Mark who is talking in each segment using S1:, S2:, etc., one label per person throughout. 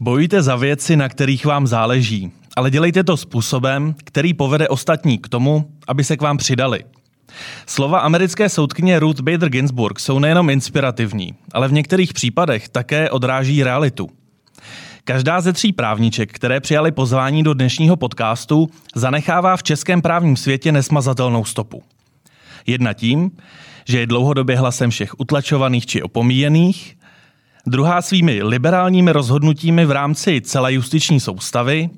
S1: Bojujte za věci, na kterých vám záleží, ale dělejte to způsobem, který povede ostatní k tomu, aby se k vám přidali. Slova americké soudkyně Ruth Bader Ginsburg jsou nejenom inspirativní, ale v některých případech také odráží realitu. Každá ze tří právníček, které přijali pozvání do dnešního podcastu, zanechává v českém právním světě nesmazatelnou stopu. Jedna tím, že je dlouhodobě hlasem všech utlačovaných či opomíjených, druhá svými liberálními rozhodnutími v rámci celé justiční soustavy,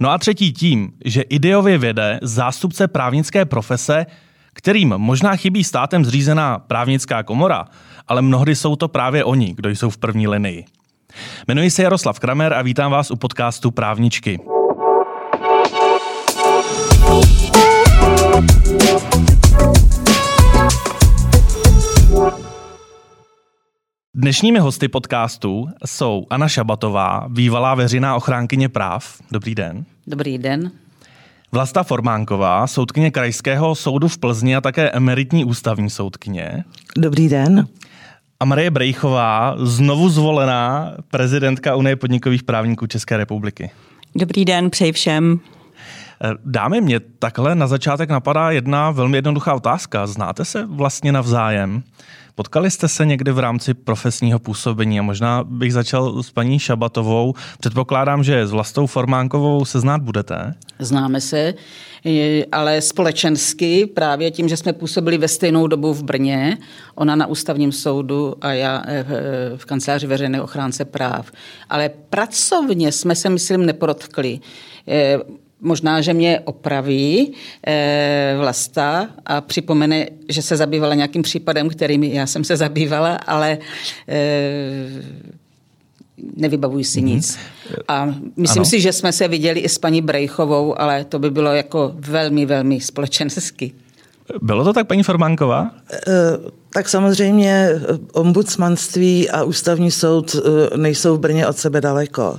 S1: no a třetí tím, že ideově vede zástupce právnické profese, kterým možná chybí státem zřízená právnická komora, ale mnohdy jsou to právě oni, kdo jsou v první linii. Jmenuji se Jaroslav Kramer a vítám vás u podcastu Právničky. Dnešními hosty podcastu jsou Anna Šabatová, bývalá veřejná ochránkyně práv. Dobrý den.
S2: Dobrý den.
S1: Vlasta Formánková, soudkyně Krajského soudu v Plzni a také emeritní ústavní soudkyně.
S3: Dobrý den.
S1: A Marie Brejchová, znovu zvolená prezidentka Unie podnikových právníků České republiky.
S4: Dobrý den, přeji všem.
S1: Dámy, mě takhle na začátek napadá jedna velmi jednoduchá otázka. Znáte se vlastně navzájem? Potkali jste se někdy v rámci profesního působení a možná bych začal s paní Šabatovou. Předpokládám, že s Vlastou Formánkovou se znát budete.
S2: Známe se, ale společensky právě tím, že jsme působili ve stejnou dobu v Brně, ona na ústavním soudu a já eh, v kanceláři veřejné ochránce práv. Ale pracovně jsme se, myslím, nepodotkli. Eh, Možná, že mě opraví e, Vlasta a připomene, že se zabývala nějakým případem, kterým já jsem se zabývala, ale e, nevybavuji si mm-hmm. nic. A myslím ano. si, že jsme se viděli i s paní Brejchovou, ale to by bylo jako velmi, velmi společensky.
S1: Bylo to tak, paní Formánková? E,
S3: tak samozřejmě ombudsmanství a ústavní soud nejsou v Brně od sebe daleko.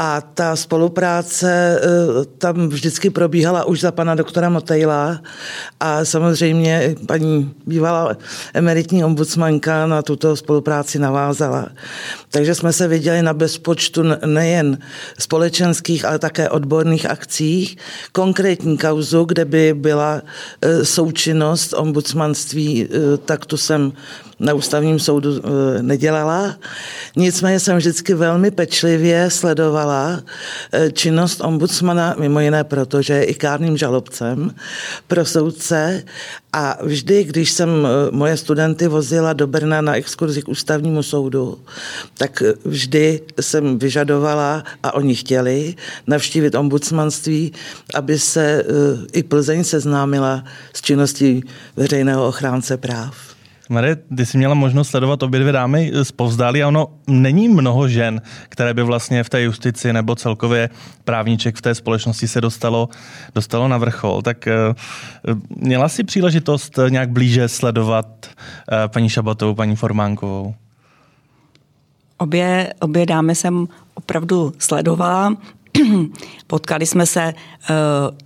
S3: A ta spolupráce eh, tam vždycky probíhala už za pana doktora Motejla a samozřejmě paní bývalá emeritní ombudsmanka na tuto spolupráci navázala. Takže jsme se viděli na bezpočtu nejen společenských, ale také odborných akcích. Konkrétní kauzu, kde by byla eh, součinnost ombudsmanství, eh, tak tu jsem na ústavním soudu nedělala. Nicméně jsem vždycky velmi pečlivě sledovala eh, činnost ombudsmana, mimo jiné proto, že je i kárným žalobcem pro soudce a vždy, když jsem eh, moje studenty vozila do Brna na exkurzi k ústavnímu soudu, tak vždy jsem vyžadovala, a oni chtěli, navštívit ombudsmanství, aby se i Plzeň seznámila s činností veřejného ochránce práv.
S1: Marie, ty jsi měla možnost sledovat obě dvě dámy z povzdálí a ono není mnoho žen, které by vlastně v té justici nebo celkově právníček v té společnosti se dostalo, dostalo na vrchol. Tak uh, měla si příležitost nějak blíže sledovat paní Šabatovou, paní Formánkovou?
S4: Obě, obě dámy jsem opravdu sledovala. Potkali jsme se uh,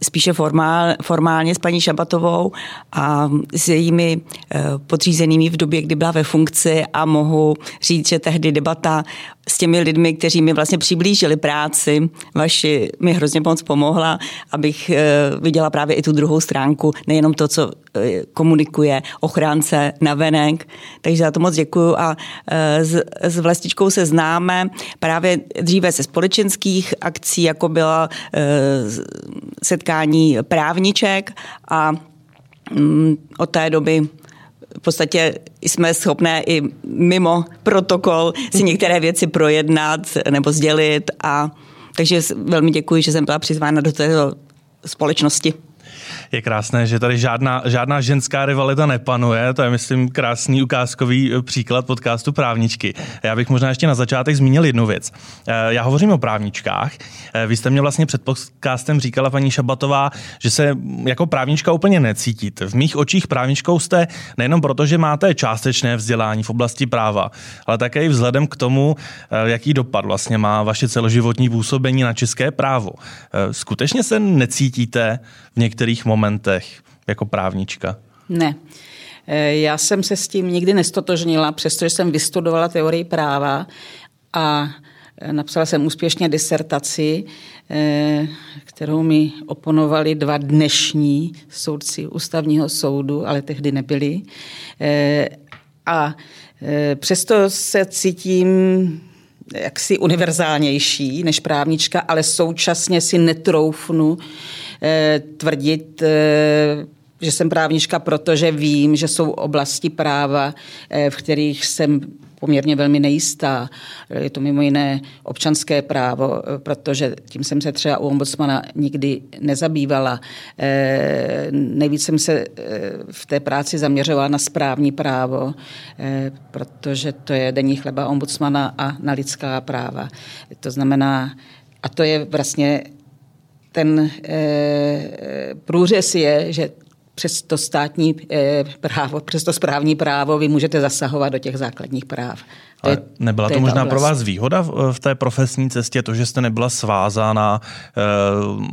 S4: spíše formál, formálně s paní Šabatovou a s jejími uh, podřízenými v době, kdy byla ve funkci a mohu říct, že tehdy debata s těmi lidmi, kteří mi vlastně přiblížili práci vaši, mi hrozně moc pomohla, abych uh, viděla právě i tu druhou stránku, nejenom to, co komunikuje ochránce na venek. Takže za to moc děkuju a s, s Vlastičkou se známe právě dříve ze společenských akcí, jako byla Eh, setkání právniček a mm, od té doby v podstatě jsme schopné i mimo protokol si některé věci projednat nebo sdělit a takže velmi děkuji, že jsem byla přizvána do této společnosti
S1: je krásné, že tady žádná, žádná ženská rivalita nepanuje. To je, myslím, krásný ukázkový eh, příklad podcastu Právničky. Já bych možná ještě na začátek zmínil jednu věc. Eh, já hovořím o právničkách. Eh, vy jste mě vlastně před podcastem říkala, paní Šabatová, že se jako právnička úplně necítíte. V mých očích právničkou jste nejenom proto, že máte částečné vzdělání v oblasti práva, ale také i vzhledem k tomu, jaký dopad vlastně má vaše celoživotní působení na české právo. Skutečně se necítíte v některých momentech jako právnička?
S2: Ne. E, já jsem se s tím nikdy nestotožnila, přestože jsem vystudovala teorii práva a napsala jsem úspěšně disertaci, kterou mi oponovali dva dnešní soudci ústavního soudu, ale tehdy nebyli. A přesto se cítím jaksi univerzálnější než právnička, ale současně si netroufnu tvrdit, eh, že jsem právnička, protože vím, že jsou oblasti práva, eh, v kterých jsem poměrně velmi nejistá. Je to mimo jiné občanské právo, protože tím jsem se třeba u ombudsmana nikdy nezabývala. Eh, nejvíc jsem se eh, v té práci zaměřovala na správní právo, eh, protože to je denní chleba ombudsmana a na lidská práva. To znamená, a to je vlastně ten průřez je, že přes to státní eh, právo, přes to správní právo vy můžete zasahovat do těch základních práv.
S1: To je, nebyla to, to možná pro vás výhoda v, v té profesní cestě, to, že jste nebyla svázána e,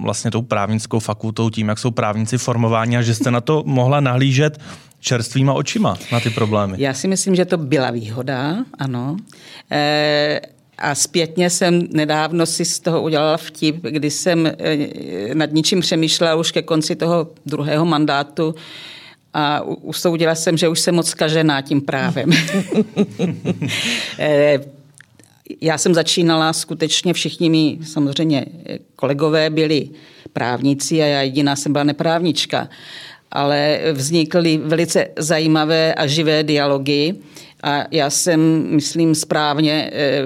S1: vlastně tou právnickou fakultou, tím, jak jsou právníci formováni a že jste na to mohla nahlížet čerstvýma očima na ty problémy?
S2: Já si myslím, že to byla výhoda, ano. E, a zpětně jsem nedávno si z toho udělala vtip, kdy jsem eh, nad ničím přemýšlela už ke konci toho druhého mandátu a usoudila jsem, že už jsem moc skažená tím právem. Eh, já jsem začínala skutečně, všichni mi samozřejmě kolegové byli právníci a já jediná jsem byla neprávnička. Ale vznikly velice zajímavé a živé dialogy a já jsem, myslím, správně eh,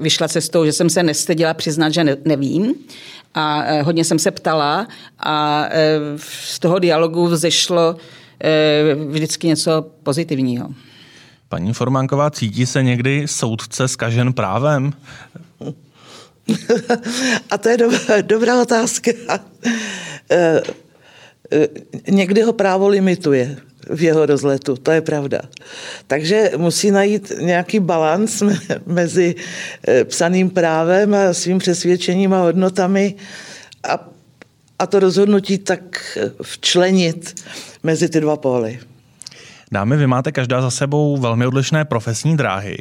S2: vyšla cestou, že jsem se nestyděla přiznat, že nevím. A eh, hodně jsem se ptala a eh, z toho dialogu vzešlo vždycky něco pozitivního.
S1: Paní Formánková, cítí se někdy soudce skažen právem?
S3: A to je dobrá, dobrá otázka. Někdy ho právo limituje v jeho rozletu, to je pravda. Takže musí najít nějaký balans mezi eh, psaným právem a svým přesvědčením a hodnotami a, a to rozhodnutí tak eh, včlenit mezi ty dva póly.
S1: Dámy, vy máte každá za sebou velmi odlišné profesní dráhy.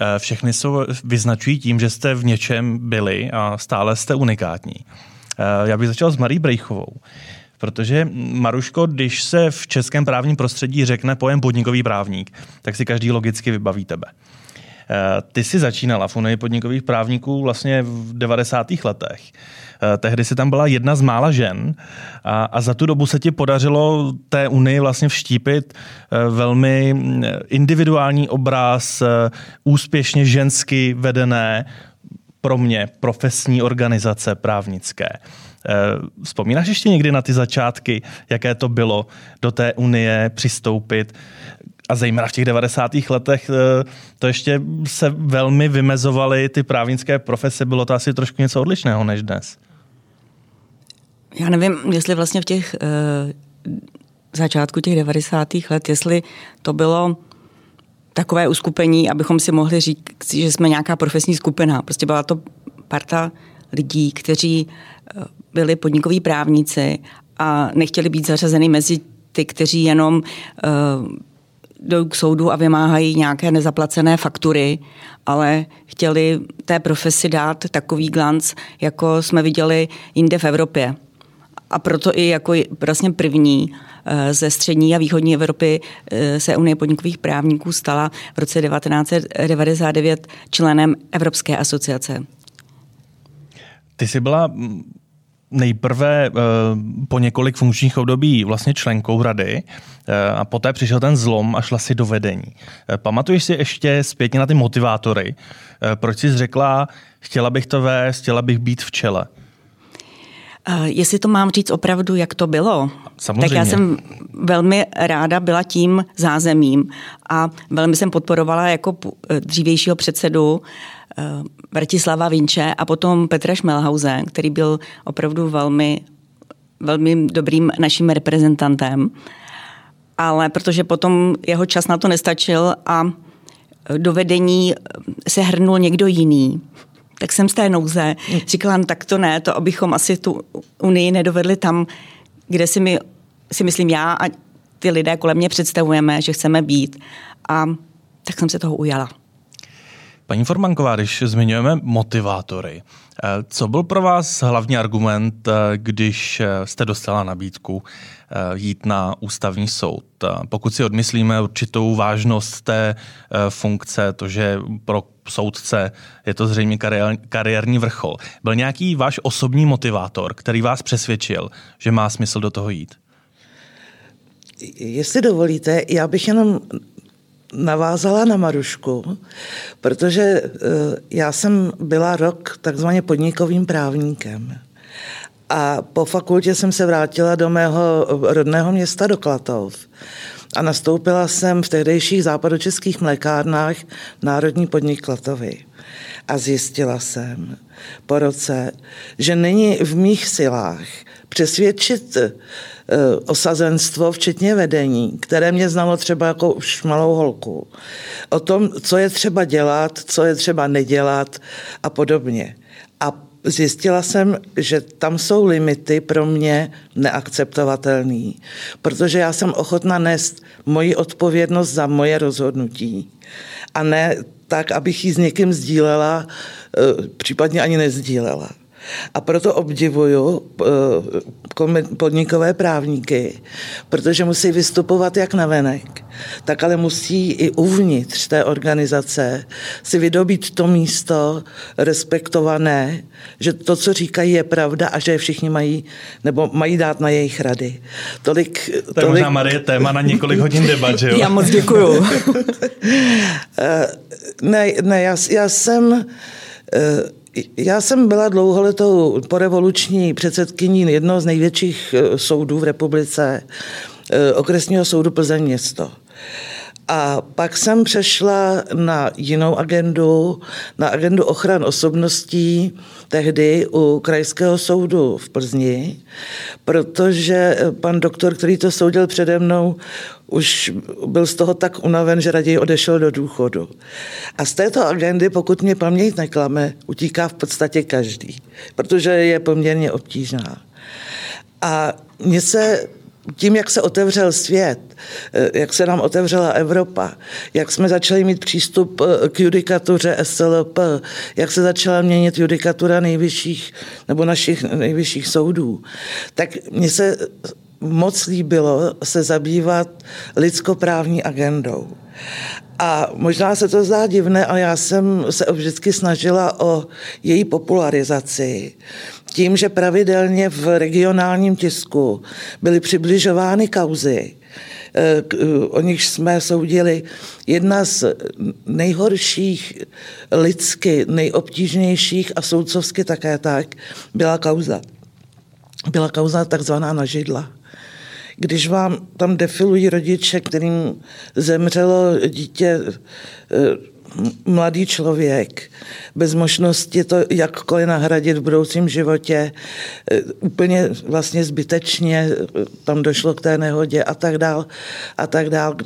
S1: Eh, všechny jsou, vyznačují tím, že jste v něčem byli a stále jste unikátní. Já bych začal s Marí Brejchovou. Protože, Maruško, když se v českém právním prostředí řekne pojem podnikový právník, tak si každý logicky vybaví tebe. Eh, ty jsi začínala v Unii podnikových právníků vlastně v 90. letech. Eh, tehdy si tam byla jedna z mála žen a, a za tu dobu se ti podařilo té Unii vlastně vštípit eh, velmi individuální obraz, úspěšně žensky vedené pro mě profesní organizace právnické. Eh, vzpomínáš ještě někdy na ty začátky, jaké to bylo do té unie přistoupit? A zejména v těch 90. letech eh, to ještě se velmi vymezovaly ty právnické profese, bylo to asi trošku něco odlišného než dnes.
S4: Já nevím, jestli vlastně v těch uh, začátku těch 90. let, jestli to bylo takové uskupení, abychom si mohli říct, že jsme nějaká profesní skupina. Prostě byla to parta lidí, kteří byli podnikoví právníci a nechtěli být zařazeny mezi ty, kteří jenom uh, jdou k soudu a vymáhají nějaké nezaplacené faktury, ale chtěli té profesi dát takový glanc, jako jsme viděli jinde v Evropě. A proto i jako vlastně první eh, ze střední a východní Evropy eh, se Unie podnikových právníků stala v roce 1999 členem Evropské asociace.
S1: Ty jsi byla nejprve eh, po několik funkčních období vlastně členkou rady eh, a poté přišel ten zlom a šla si do vedení. Eh, pamatuješ si ještě zpětně na ty motivátory? Proč jsi řekla, chtěla bych to vést, chtěla bych být v čele?
S4: Jestli to mám říct opravdu, jak to bylo,
S1: Samozřejmě.
S4: tak já jsem velmi ráda byla tím zázemím a velmi jsem podporovala jako dřívějšího předsedu Vratislava Vinče a potom Petra Schmelhausen, který byl opravdu velmi, velmi dobrým naším reprezentantem. Ale protože potom jeho čas na to nestačil a do vedení se hrnul někdo jiný, tak jsem z té nouze říkala, no, tak to ne, to abychom asi tu Unii nedovedli tam, kde si, my, si myslím já a ty lidé kolem mě představujeme, že chceme být. A tak jsem se toho ujala.
S1: Paní Formanková, když zmiňujeme motivátory, eh, co byl pro vás hlavní argument, eh, když eh, jste dostala nabídku jít na ústavní soud? Pokud si odmyslíme určitou vážnost té funkce, to, že pro soudce je to zřejmě kariérní vrchol, byl nějaký váš osobní motivátor, který vás přesvědčil, že má smysl do toho jít?
S3: Jestli dovolíte, já bych jenom navázala na Marušku, protože eh, já jsem byla rok takzvaně podnikovým právníkem. A po fakultě jsem se vrátila do mého rodného města do Klatov a nastoupila jsem v tehdejších západočeských mlékárnách Národní podnik Klatovy. A zjistila jsem po roce, že není v mých silách přesvědčit Eh, osazenstvo, včetně vedení, které mě znalo třeba jako už malou holku. O tom, co je třeba dělat, co je třeba nedělat a podobně. A zjistila jsem, že tam jsou limity pro mě neakceptovatelné, protože já jsem ochotna nést moji odpovědnost za moje rozhodnutí a ne tak, abych ji s někým sdílela, eh, případně ani nezdílela. A proto obdivuju eh, podnikové právníky, protože musí vystupovat jak na venek, tak ale musí i uvnitř té organizace si vydobít to místo respektované, že to, co říkají, je pravda a že je všichni mají, nebo mají dát na jejich rady.
S1: Tolik, to je tolik... možná, Marie, téma na několik hodin debat, že jo?
S4: Já moc děkuju.
S3: Eh, ne, ne, já, já jsem eh, já jsem byla dlouholetou porevoluční předsedkyní jednoho z největších eh, soudů v republice, eh, okresního soudu Plzeň město. A pak jsem přešla na jinou agendu, na agendu ochran osobností, tehdy u Krajského soudu v Plzni, protože pan doktor, který to soudil přede mnou, už byl z toho tak unaven, že raději odešel do důchodu. A z této agendy, pokud mě paměť neklame, utíká v podstatě každý, protože je poměrně obtížná. A mně se tím, jak se otevřel svět, eh, jak se nám otevřela Evropa, jak jsme začali mít přístup eh, k judikatuře SLP, jak se začala měnit judikatura nejvyšších nebo našich nejvyšších soudů, tak mně se moc líbilo se zabývat lidskoprávní agendou. A možná se to zdá divné, ale já jsem se vždycky snažila o její popularizaci. Tím, že pravidelně v regionálním tisku byly přibližovány kauzy, eh, o nich jsme soudili. Jedna z nejhorších lidsky, nejobtížnějších a soudcovsky také tak, byla kauza. Byla kauza takzvaná nažidla když vám tam defilují rodiče, kterým zemřelo dítě, eh, mladý člověk, bez možnosti to jakkoliv nahradit v budoucím životě, eh, úplně vlastně zbytečně eh, tam došlo k té nehodě a tak dál a tak dál,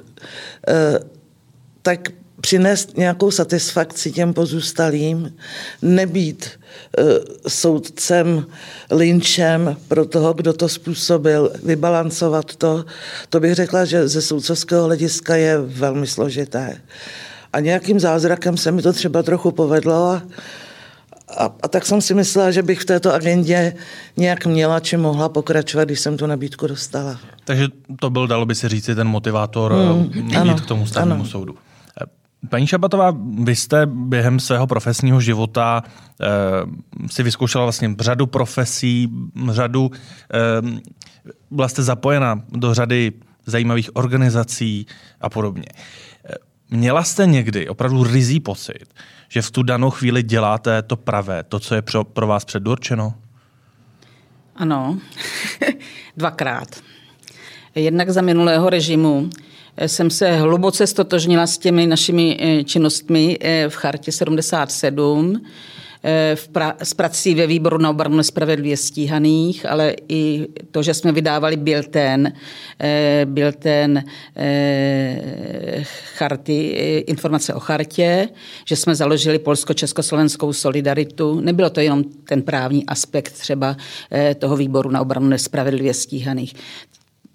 S3: tak přinést nějakou satisfakci těm pozůstalým, nebýt soudcem, linčem pro toho, kdo to způsobil, vybalancovat to, to bych řekla, že ze soudcovského hlediska je velmi složité. A nějakým zázrakem se mi to třeba trochu povedlo a, a, a tak jsem si myslela, že bych v této agendě nějak měla či mohla pokračovat, když jsem tu nabídku dostala.
S1: Takže to byl, dalo by se říct, ten motivátor hmm, jít ano, k tomu stavnímu soudu. Paní Šabatová, vy jste během svého profesního života eh, si vyzkoušela vlastně řadu profesí, řadu, eh, byla jste zapojena do řady zajímavých organizací a podobně. Eh, měla jste někdy opravdu rizí pocit, že v tu danou chvíli děláte to pravé, to, co je pro, vás předurčeno?
S2: Ano, dvakrát. Jednak za minulého režimu jsem se hluboce stotožnila s těmi našimi eh, činnostmi eh, v chartě 77, eh, v pra, s prací ve výboru na obranu nespravedlivě stíhaných, ale i to, že jsme vydávali byl ten, byl ten charty, informace o chartě, že jsme založili polsko-československou solidaritu. Nebylo to jenom ten právní aspekt třeba toho výboru na obranu nespravedlivě stíhaných.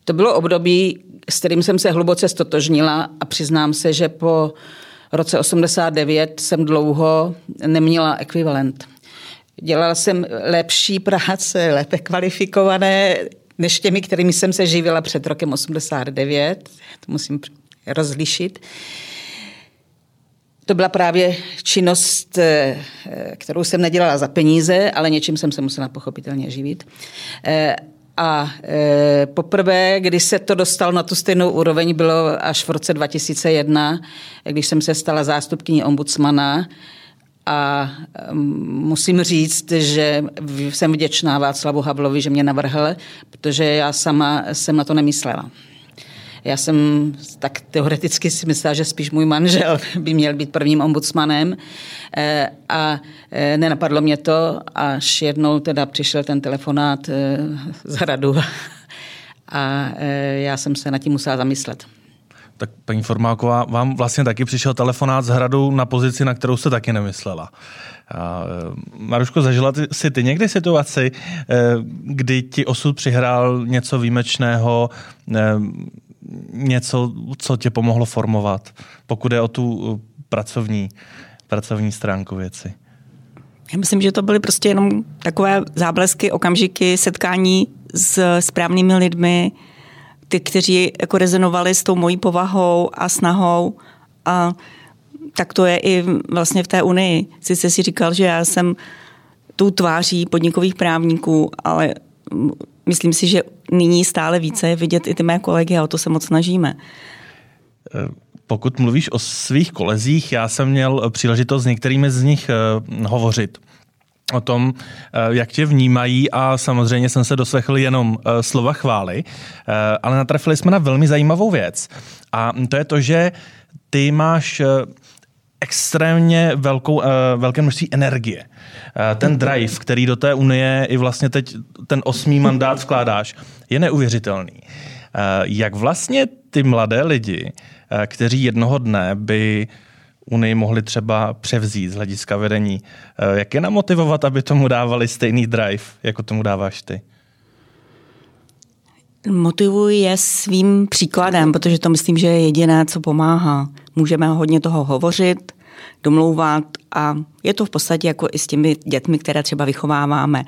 S2: To bylo období, s kterým jsem se hluboce stotožnila a přiznám se, že po roce 89 jsem dlouho neměla ekvivalent. Dělala jsem lepší práce, lépe kvalifikované, než těmi, kterými jsem se živila před rokem 89. To musím rozlišit. To byla právě činnost, eh, kterou jsem nedělala za peníze, ale něčím jsem se musela pochopitelně živit. A e, poprvé, když se to dostalo na tu stejnou úroveň, bylo až v roce 2001, když jsem se stala zástupkyní ombudsmana. A musím říct, že jsem vděčná Václavu Havlovi, že mě navrhl, protože já sama jsem na to nemyslela. Já jsem tak teoreticky si myslela, že spíš můj manžel by měl být prvním ombudsmanem eh, a eh, nenapadlo mě to, až jednou teda přišel ten telefonát eh, z hradu a já jsem se nad tím musela zamyslet.
S1: Tak paní Formálková, vám vlastně taky přišel telefonát z hradu na pozici, na kterou jste taky nemyslela. Maruško, zažila si ty někdy situaci, kdy ti osud přihrál něco výjimečného, něco, co tě pomohlo formovat, pokud je o tu uh, pracovní, pracovní stránku věci?
S4: Já myslím, že to byly prostě jenom takové záblesky, okamžiky, setkání s správnými lidmi, ty, kteří jako rezonovali s tou mojí povahou a snahou. A tak to je i vlastně v té Unii. Sice si říkal, že já jsem tou tváří podnikových právníků, ale myslím si, že nyní stále více je vidět i ty mé kolegy a o to se moc snažíme.
S1: Eh, pokud mluvíš o svých kolezích, já jsem měl příležitost s některými z nich uh, hovořit o tom, eh, jak tě vnímají a samozřejmě jsem se doslechl jenom slova chvály, ale natrefili jsme na velmi zajímavou věc. A to je to, že ty máš extrémně velkou, velké množství energie. Eh, ten drive, který do té unie i vlastně teď ten osmý mandát vkládáš, je neuvěřitelný. Eh, jak vlastně ty mladé lidi, eh, kteří jednoho dne by Unii mohli třeba převzít z hlediska vedení. Jak je namotivovat, aby tomu dávali stejný drive, jako tomu dáváš ty?
S4: Motivuji je svým příkladem, protože to myslím, že je jediné, co pomáhá. Můžeme hodně toho hovořit, domlouvat a je to v podstatě jako i s těmi dětmi, které třeba vychováváme.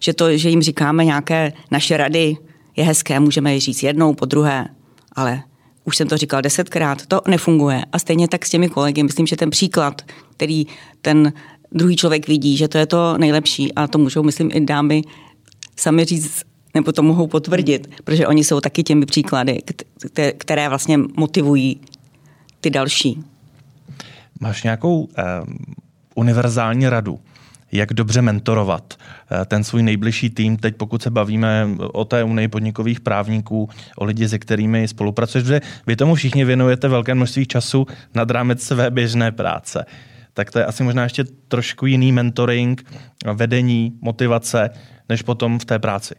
S4: Že to, že jim říkáme nějaké naše rady, je hezké, můžeme je říct jednou, po druhé, ale už jsem to říkal desetkrát, to nefunguje. A stejně tak s těmi kolegy, myslím, že ten příklad, který ten druhý člověk vidí, že to je to nejlepší a to můžou, myslím, i dámy sami říct, nebo to mohou potvrdit, protože oni jsou taky těmi příklady, které vlastně motivují ty další.
S1: Máš nějakou eh, univerzální radu, jak dobře mentorovat eh, ten svůj nejbližší tým, teď pokud se bavíme o té unii podnikových právníků, o lidi, se kterými spolupracuješ, protože vy tomu všichni věnujete velké množství času nad rámec své běžné práce. Tak to je asi možná ještě trošku jiný mentoring, vedení, motivace, než potom v té práci.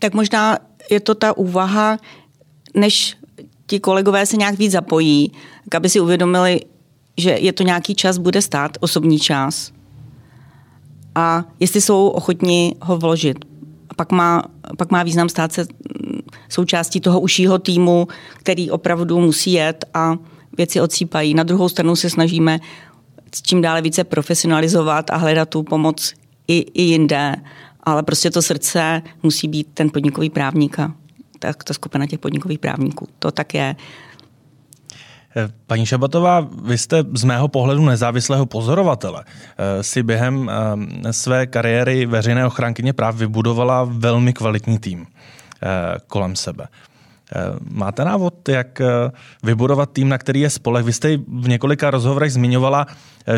S4: Tak možná je to ta úvaha, než ti kolegové se nějak víc zapojí, tak aby si uvědomili, že je to nějaký čas, bude stát, osobní čas. A jestli jsou ochotni ho vložit. A pak má, pak má význam stát se součástí toho užšího týmu, který opravdu musí jet a věci odsýpají. Na druhou stranu se snažíme s čím dále více profesionalizovat a hledat tu pomoc i, i jinde. Ale prostě to srdce musí být ten podnikový právník a tak ta skupina těch podnikových právníků. To tak je.
S1: Paní Šabatová, vy jste z mého pohledu nezávislého pozorovatele eh, si během eh, své kariéry veřejné ochránkyně práv vybudovala velmi kvalitní tým eh, kolem sebe. Máte návod, jak vybudovat tým, na který je spoleh? Vy jste v několika rozhovorech zmiňovala,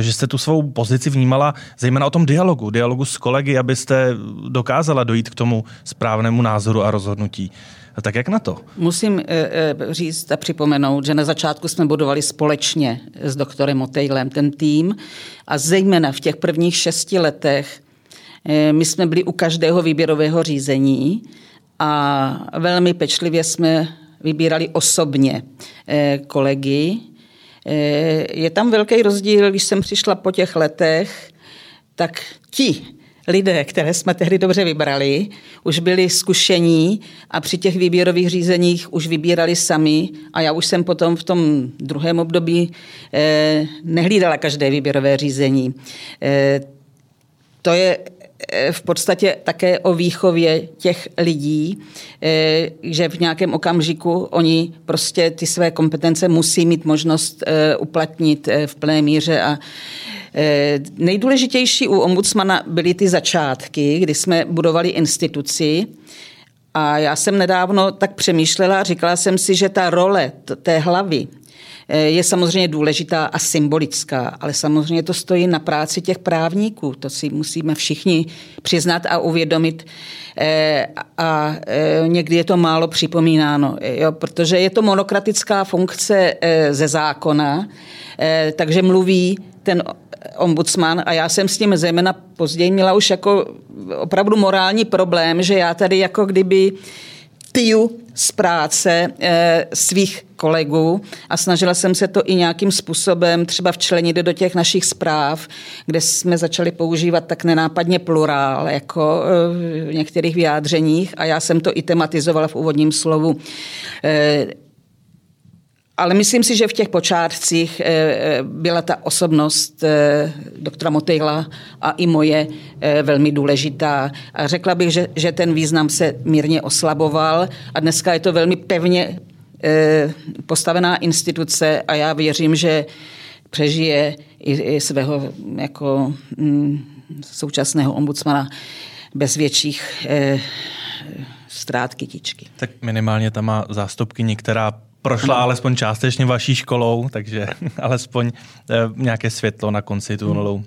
S1: že jste tu svou pozici vnímala zejména o tom dialogu, dialogu s kolegy, abyste dokázala dojít k tomu správnému názoru a rozhodnutí. A tak jak na to?
S2: Musím eh, eh, říct a připomenout, že na začátku jsme budovali společně s doktorem Otejlem ten tým a zejména v těch prvních šesti letech eh, my jsme byli u každého výběrového řízení a velmi pečlivě jsme vybírali osobně kolegy. Je tam velký rozdíl, když jsem přišla po těch letech, tak ti lidé, které jsme tehdy dobře vybrali, už byli zkušení a při těch výběrových řízeních už vybírali sami a já už jsem potom v tom druhém období eh, nehlídala každé výběrové řízení. Eh, to je eh, v podstatě také o výchově těch lidí, eh, že v nějakém okamžiku oni prostě ty své kompetence musí mít možnost eh, uplatnit v plné míře a Nejdůležitější u ombudsmana byly ty začátky, kdy jsme budovali instituci, a já jsem nedávno tak přemýšlela a říkala jsem si, že ta role té hlavy Eh, je samozřejmě důležitá a symbolická, ale samozřejmě to stojí na práci těch právníků. To si musíme všichni přiznat a uvědomit. Eh, a eh, někdy je to málo připomínáno, jo, protože je to monokratická funkce ze zákona, takže mluví ten ombudsman a já jsem s tím zejména později měla už jako opravdu morální problém, že já tady jako kdyby piju z práce e, svých kolegů a snažila jsem se to i nějakým způsobem třeba včlenit do těch našich zpráv, kde jsme začali používat tak nenápadně plurál, jako e, v některých vyjádřeních a já jsem to i tematizovala v úvodním slovu. E, ale myslím si, že v těch počátcích eh, eh, byla ta osobnost eh, doktora Motejla a i moje velmi důležitá. A řekla bych, že, že ten význam se mírně oslaboval a dneska je to velmi pevně postavená instituce a já věřím, že přežije i, svého jako mm, současného ombudsmana bez větších ztrát kytičky.
S1: Tak minimálně tam má zástupkyni, která prošla alespoň částečně vaší školou, takže alespoň eh, nějaké světlo na konci tunelu.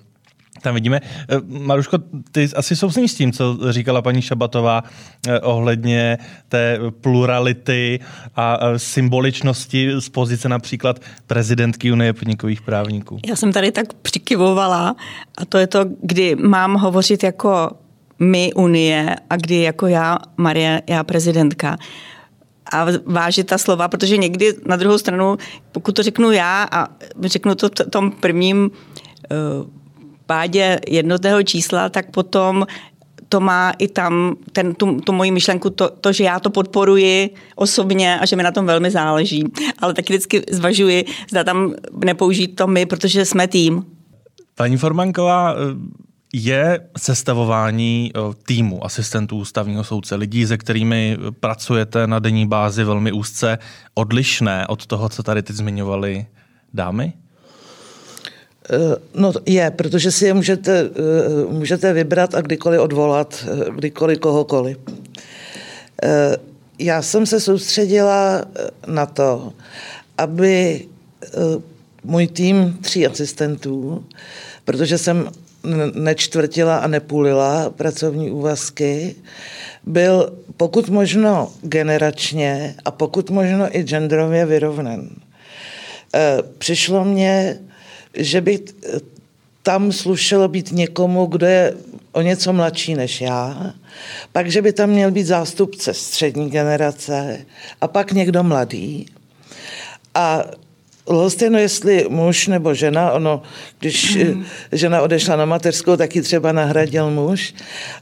S1: Tam vidíme. Eh, Maruško, ty asi souhlasíš s tím, co říkala paní Šabatová eh, ohledně té plurality a symboličnosti z pozice například prezidentky Unie podnikových právníků.
S4: Já jsem tady tak přikyvovala a to je to, kdy mám hovořit jako my Unie a kdy jako já, Marie, já prezidentka a vážit ta slova, protože někdy na druhou stranu, pokud to řeknu já a řeknu to v tom prvním uh, pádě jednotného čísla, tak potom to má i tam ten, tu, tu moji myšlenku, to, to, že já to podporuji osobně a že mi na tom velmi záleží. Ale taky vždycky zvažuji, zda tam nepoužít to my, protože jsme tým.
S1: Paní Formanková, je sestavování eh, týmu asistentů ústavního soudce, lidí, se kterými pracujete na denní bázi velmi úzce, odlišné od toho, co tady teď zmiňovali dámy?
S3: Eh, no je, protože si je můžete, eh, můžete vybrat a kdykoliv odvolat, kdykoliv kohokoliv. Já jsem se soustředila na to, aby můj tým tří asistentů, protože jsem nečtvrtila a nepůlila pracovní úvazky, byl pokud možno generačně a pokud možno i genderově vyrovnan. E, přišlo mně, že by tam slušelo být někomu, kdo je o něco mladší než já, pak, že by tam měl být zástupce střední generace a pak někdo mladý. A Lhostejno, jestli muž nebo žena, ono, když mm. žena odešla na mateřskou, taky třeba nahradil muž,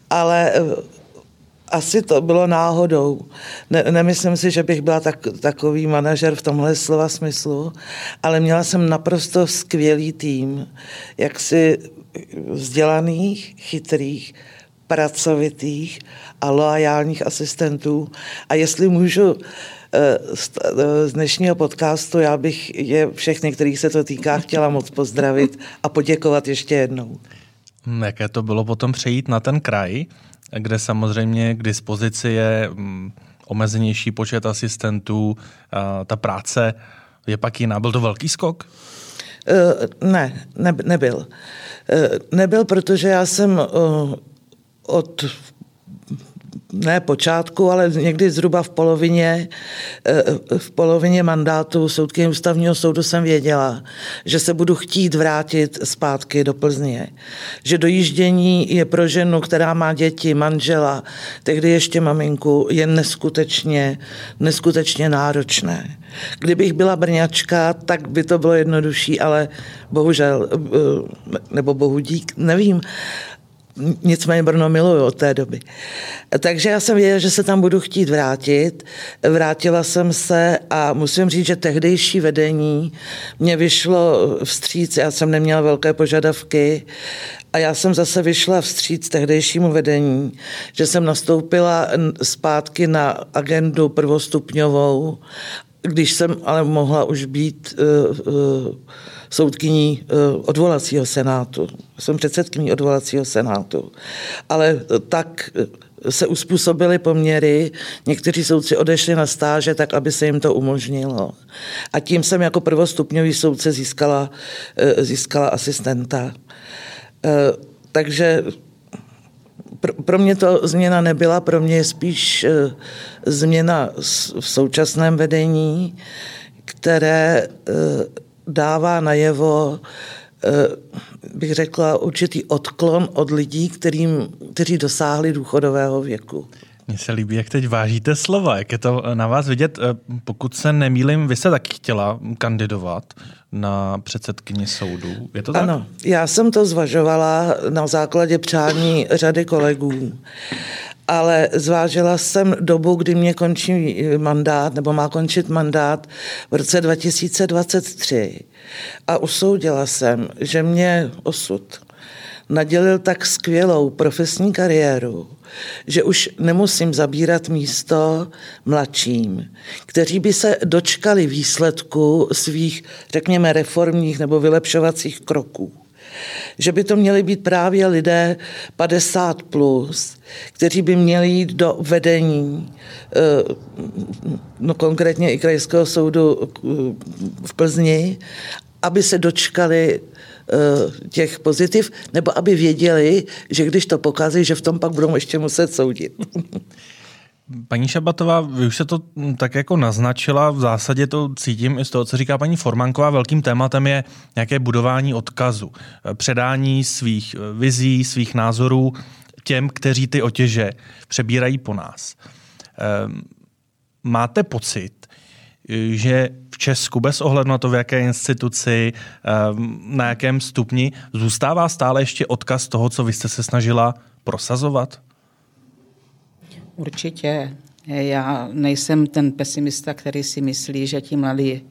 S3: ale eh, asi to bylo náhodou. Ne, nemyslím si, že bych byla tak, takový manažer v tomhle slova smyslu, ale měla jsem naprosto skvělý tým, jaksi vzdělaných, chytrých, pracovitých a loajálních asistentů. A jestli můžu z dnešního podcastu. Já bych je všechny, kterých se to týká, chtěla moc pozdravit a poděkovat ještě jednou.
S1: Hm, jaké to bylo potom přejít na ten kraj, kde samozřejmě k dispozici je hm, omezenější počet asistentů, ta práce je pak jiná. Byl to velký skok?
S3: Uh, ne, ne, nebyl. Nebyl, protože já jsem od ne počátku, ale někdy zhruba v polovině, eh, v polovině mandátu soudky ústavního soudu jsem věděla, že se budu chtít vrátit zpátky do Plzně. Že dojíždění je pro ženu, která má děti, manžela, tehdy ještě maminku, je neskutečně, neskutečně náročné. Kdybych byla brňačka, tak by to bylo jednodušší, ale bohužel, eh, nebo bohu dík, nevím, nicméně Brno miluju od té doby. Takže já jsem věděla, že se tam budu chtít vrátit. Vrátila jsem se a musím říct, že tehdejší vedení mě vyšlo vstříc, já jsem neměla velké požadavky a já jsem zase vyšla vstříc tehdejšímu vedení, že jsem nastoupila zpátky na agendu prvostupňovou, když jsem ale mohla už být uh, uh, soudkyní uh, odvolacího senátu. Jsem předsedkyní odvolacího senátu. Ale tak se uspůsobily poměry, někteří soudci odešli na stáže tak, aby se jim to umožnilo. A tím jsem jako prvostupňový soudce získala, získala asistenta. Takže pro mě to změna nebyla, pro mě je spíš změna v současném vedení, které dává najevo, eh, bych řekla, určitý odklon od lidí, kterým, kteří dosáhli důchodového věku.
S1: Mně se líbí, jak teď vážíte slova, jak je to na vás vidět. Eh, pokud se nemýlim, vy se taky chtěla kandidovat na předsedkyni soudu. Je to tak?
S3: Ano, já jsem to zvažovala na základě přání řady kolegů ale zvážila jsem dobu, kdy mě končí mandát, nebo má končit mandát v roce 2023. A usoudila jsem, že mě osud nadělil tak skvělou profesní kariéru, že už nemusím zabírat místo mladším, kteří by se dočkali výsledku svých, řekněme, reformních nebo vylepšovacích kroků že by to měli být právě lidé 50 plus, kteří by měli jít do vedení, eh, no konkrétně i krajského soudu eh, v Plzni, aby se dočkali eh, těch pozitiv, nebo aby věděli, že když to pokazí, že v tom pak budou ještě muset soudit.
S1: Paní Šabatová, vy už se to tak jako naznačila, v zásadě to cítím i z toho, co říká paní Formanková. Velkým tématem je nějaké budování odkazu, předání svých vizí, svých názorů těm, kteří ty otěže přebírají po nás. Ehm, máte pocit, že v Česku, bez ohledu na to, v jaké instituci, ehm, na jakém stupni, zůstává stále ještě odkaz toho, co vy jste se snažila prosazovat?
S2: Určitě. Já nejsem ten pesimista, který si myslí, že ti mladí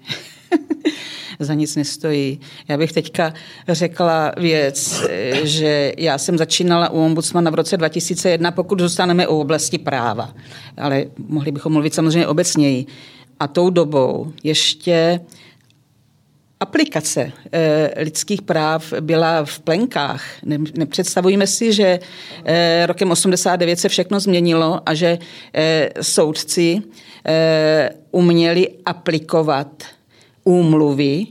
S2: za nic nestojí. Já bych teďka řekla věc, že já jsem začínala u ombudsmana v roce 2001, pokud zůstaneme u oblasti práva. Ale mohli bychom mluvit samozřejmě obecněji. A tou dobou ještě aplikace eh, lidských práv byla v plenkách. Nepředstavujeme si, že eh, rokem 89 se všechno změnilo a že eh, soudci uměli aplikovat úmluvy,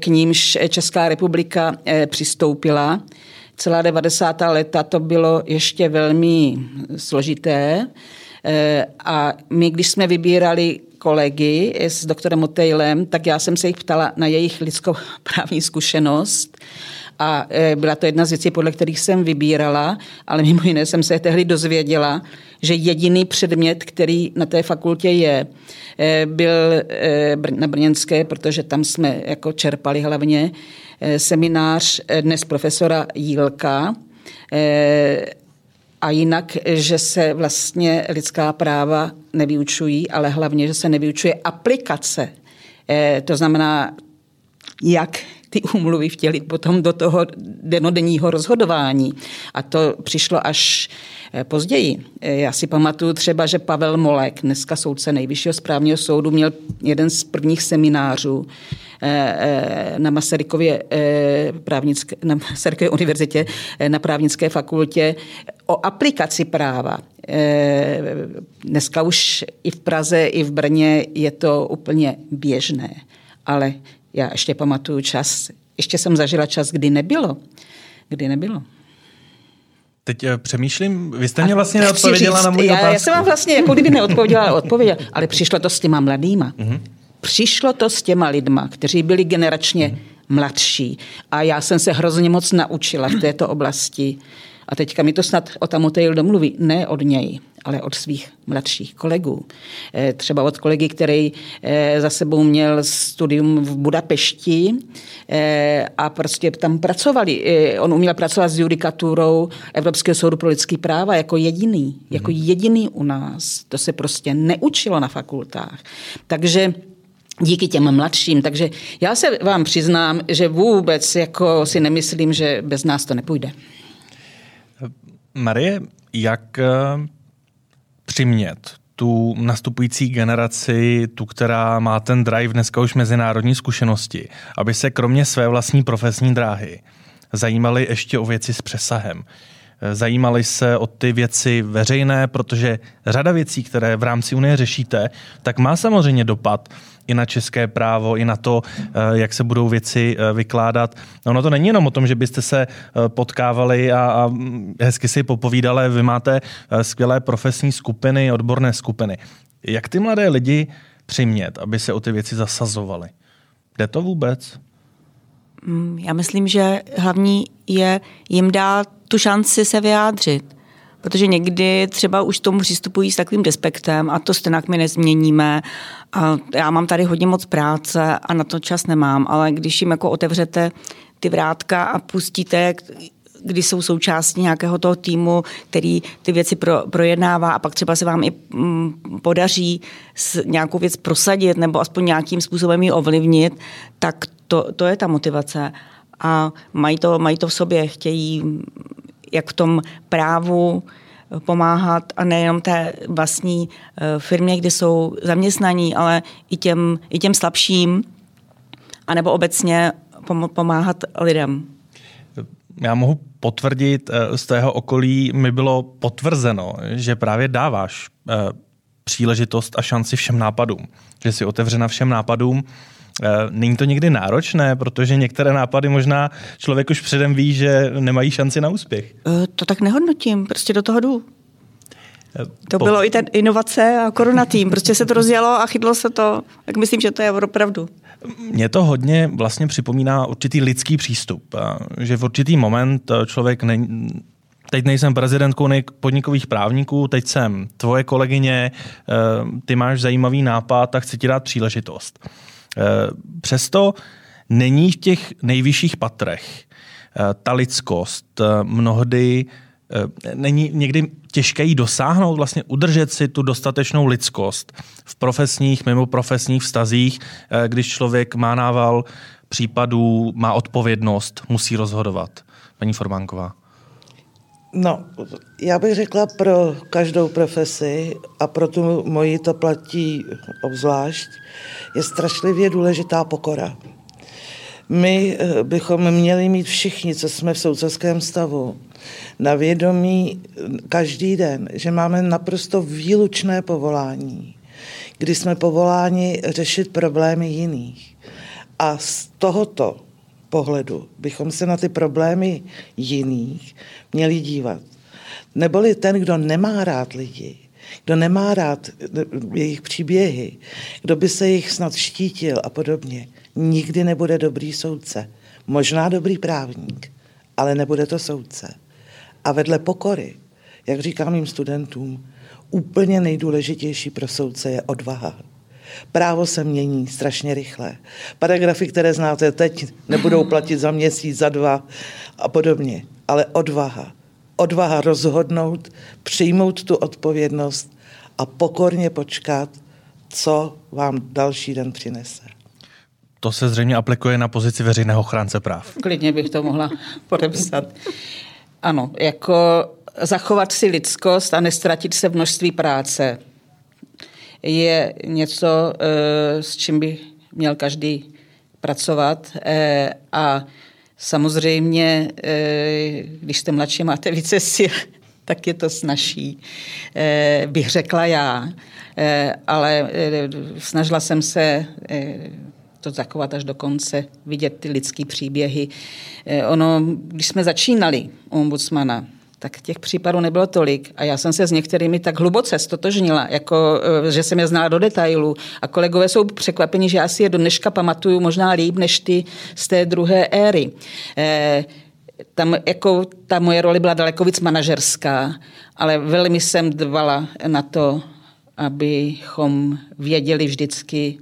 S2: k nímž Česká republika přistoupila. Celá 90. leta to bylo ještě velmi složité. A my, když jsme vybírali kolegy s doktorem Motejlem, tak já jsem se jich ptala na jejich lidskoprávní zkušenost. A e, byla to jedna z věcí, podle kterých jsem vybírala, ale mimo jiné jsem se tehdy dozvěděla, že jediný předmět, který na té fakultě je, e, byl e, na Brněnské, protože tam jsme jako čerpali hlavně seminář dnes profesora Jílka, a jinak, že se vlastně lidská práva nevyučují, ale hlavně, že se nevyučuje aplikace. E, to znamená, jak ty úmluvy vtělit potom do toho denodenního rozhodování. A to přišlo až eh, později. Eh, já si pamatuju třeba, že Pavel Molek, dneska soudce nejvyššího správního soudu, měl jeden z prvních seminářů eh, na Masarykově, právnické, na Masarykově univerzitě, na právnické fakultě o aplikaci práva. Dneska už i v Praze, i v Brně je to úplně běžné. Ale já ještě pamatuju čas, ještě jsem zažila čas, kdy nebylo. Kdy nebylo.
S1: Teď eh, přemýšlím, vy jste mě vlastně neodpověděla říct, na můj
S2: já,
S1: otázku.
S2: Já jsem vám vlastně jako kdyby neodpověděla, ale odpověděla, ale přišlo to s těma mladýma. Mm-hmm. Přišlo to s těma lidma, kteří byli generačně mm-hmm. mladší. A já jsem se hrozně moc naučila v této oblasti. A teďka mi to snad o Tamotejl domluví, ne od něj, ale od svých mladších kolegů. Eh, třeba od kolegy, který eh, za sebou měl studium v Budapešti eh, a prostě tam pracovali. On uměl pracovat s judikaturou Evropského soudu pro lidský práva jako jediný. Jako mhm. jediný u nás. To se prostě neučilo na fakultách. Takže díky těm mladším. Takže já se vám přiznám, že vůbec jako si nemyslím, že bez nás to nepůjde.
S1: Marie, jak přimět tu nastupující generaci, tu, která má ten drive dneska už mezinárodní zkušenosti, aby se kromě své vlastní profesní dráhy zajímali ještě o věci s přesahem. Zajímali se o ty věci veřejné, protože řada věcí, které v rámci Unie řešíte, tak má samozřejmě dopad i na české právo, i na to, eh, jak se budou věci eh, vykládat. Ono to není jenom o tom, že byste se eh, potkávali a, a hezky si popovídali, vy máte skvělé profesní skupiny, odborné skupiny. Jak ty mladé lidi přimět, aby se o ty věci zasazovali? Jde to vůbec?
S4: Mm, já myslím, že hlavní je jim dát tu šanci se vyjádřit protože někdy třeba už tomu přistupují s takovým despektem a to stejně my nezměníme. A já mám tady hodně moc práce a na to čas nemám, ale když jim jako otevřete ty vrátka a pustíte, když jsou součástí nějakého toho týmu, který ty věci pro, projednává a pak třeba se vám i mm, podaří s nějakou věc prosadit nebo aspoň nějakým způsobem ji ovlivnit, tak to, to je ta motivace. A mají to, mají to v sobě, chtějí jak v tom právu pomáhat a nejenom té vlastní eh, firmě, kde jsou zaměstnaní, ale i těm, i těm slabším, anebo obecně pomáhat lidem.
S1: Já mohu potvrdit, eh, z tého okolí mi bylo potvrzeno, že právě dáváš eh, příležitost a šanci všem nápadům. Že jsi otevřena všem nápadům není to někdy náročné, protože některé nápady možná člověk už předem ví, že nemají šanci na úspěch?
S4: Eh, to tak nehodnotím, prostě do toho jdu. Eh, to po... bylo i ten inovace a korona tým. Prostě se to rozjelo a chytlo se to. Tak myslím, že to je opravdu.
S1: Mně to hodně vlastně připomíná určitý lidský přístup. Že v určitý moment člověk ne, teď nejsem prezidentkou podnikových právníků, teď jsem tvoje kolegyně, ty máš zajímavý nápad a chci ti dát příležitost. Eh, přesto není v těch nejvyšších patrech eh, ta lidskost eh, mnohdy není někdy těžké jí dosáhnout, vlastně udržet si tu dostatečnou lidskost v profesních, mimo profesních vztazích, když člověk má nával případů, má odpovědnost, musí rozhodovat. Paní Formánková.
S3: No, já bych řekla pro každou profesi a pro tu moji to platí obzvlášť, je strašlivě důležitá pokora. My eh, bychom měli mít všichni, co jsme v souceském stavu, na vědomí každý den, že máme naprosto výlučné povolání, kdy jsme povoláni řešit problémy jiných. A z tohoto pohledu bychom se na ty problémy jiných měli dívat. Neboli ten, kdo nemá rád lidi, kdo nemá rád jejich příběhy, kdo by se jich snad štítil a podobně, nikdy nebude dobrý soudce. Možná dobrý právník, ale nebude to soudce. A vedle pokory, jak říkám mým studentům, úplně nejdůležitější pro soudce je odvaha. Právo se mění strašně rychle. Paragrafy, které znáte teď, nebudou platit za měsíc, za dva a podobně. Ale odvaha. Odvaha rozhodnout, přijmout tu odpovědnost a pokorně počkat, co vám další den přinese.
S1: To se zřejmě aplikuje na pozici veřejného chránce práv.
S2: Klidně bych to mohla podepsat. Ano, jako zachovat si lidskost a nestratit se v množství práce je něco, eh, s čím by měl každý pracovat eh, a samozřejmě, eh, když jste mladší, máte více sil, tak je to snažší, bych řekla já. Ale snažila jsem se to zachovat až do konce, vidět ty lidské příběhy. Ono, když jsme začínali ombudsmana, tak těch případů nebylo tolik. A já jsem se s některými tak hluboce stotožnila, jako, eh, že jsem je znala do detailu. A kolegové jsou překvapeni, že já si je do dneška pamatuju možná líp než ty z té druhé éry. Eh, tam jako ta moje role byla daleko víc manažerská, ale velmi jsem dvala na to, abychom věděli vždycky,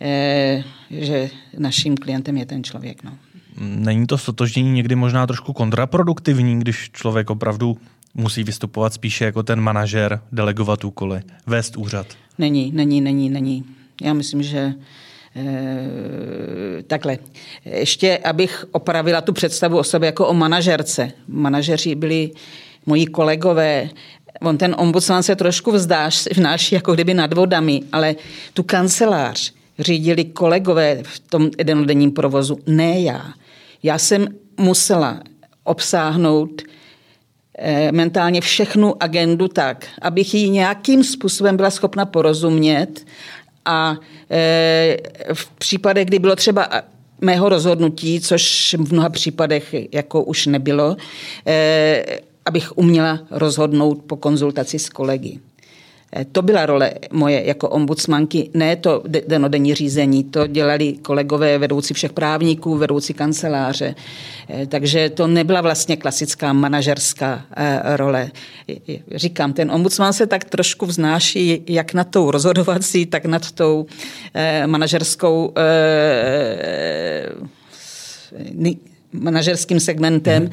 S2: eh, že naším klientem je ten člověk. No.
S1: Není to stotožnění někdy možná trošku kontraproduktivní, když člověk opravdu musí vystupovat spíše jako ten manažer, delegovat úkoly, vést úřad?
S2: Není, není, není, není. Já myslím, že e, takhle. Ještě, abych opravila tu představu o sobě jako o manažerce. Manažeři byli moji kolegové, on ten ombudsman se trošku vzdáš, vnáší jako kdyby nad vodami, ale tu kancelář řídili kolegové v tom jednodenním provozu, ne já. Já jsem musela obsáhnout eh, mentálně všechnu agendu tak, abych ji nějakým způsobem byla schopna porozumět a eh, v případech, kdy bylo třeba mého rozhodnutí, což v mnoha případech jako už nebylo, eh, abych uměla rozhodnout po konzultaci s kolegy. Eh, to byla role moje jako ombudsmanky, ne to denodenní řízení, to dělali kolegové vedoucí všech právníků, vedoucí kanceláře. Eh, takže to nebyla vlastně klasická manažerská eh, role. Říkám, ten ombudsman se tak trošku vznáší jak nad tou rozhodovací, tak nad tou manažerskou manažerským segmentem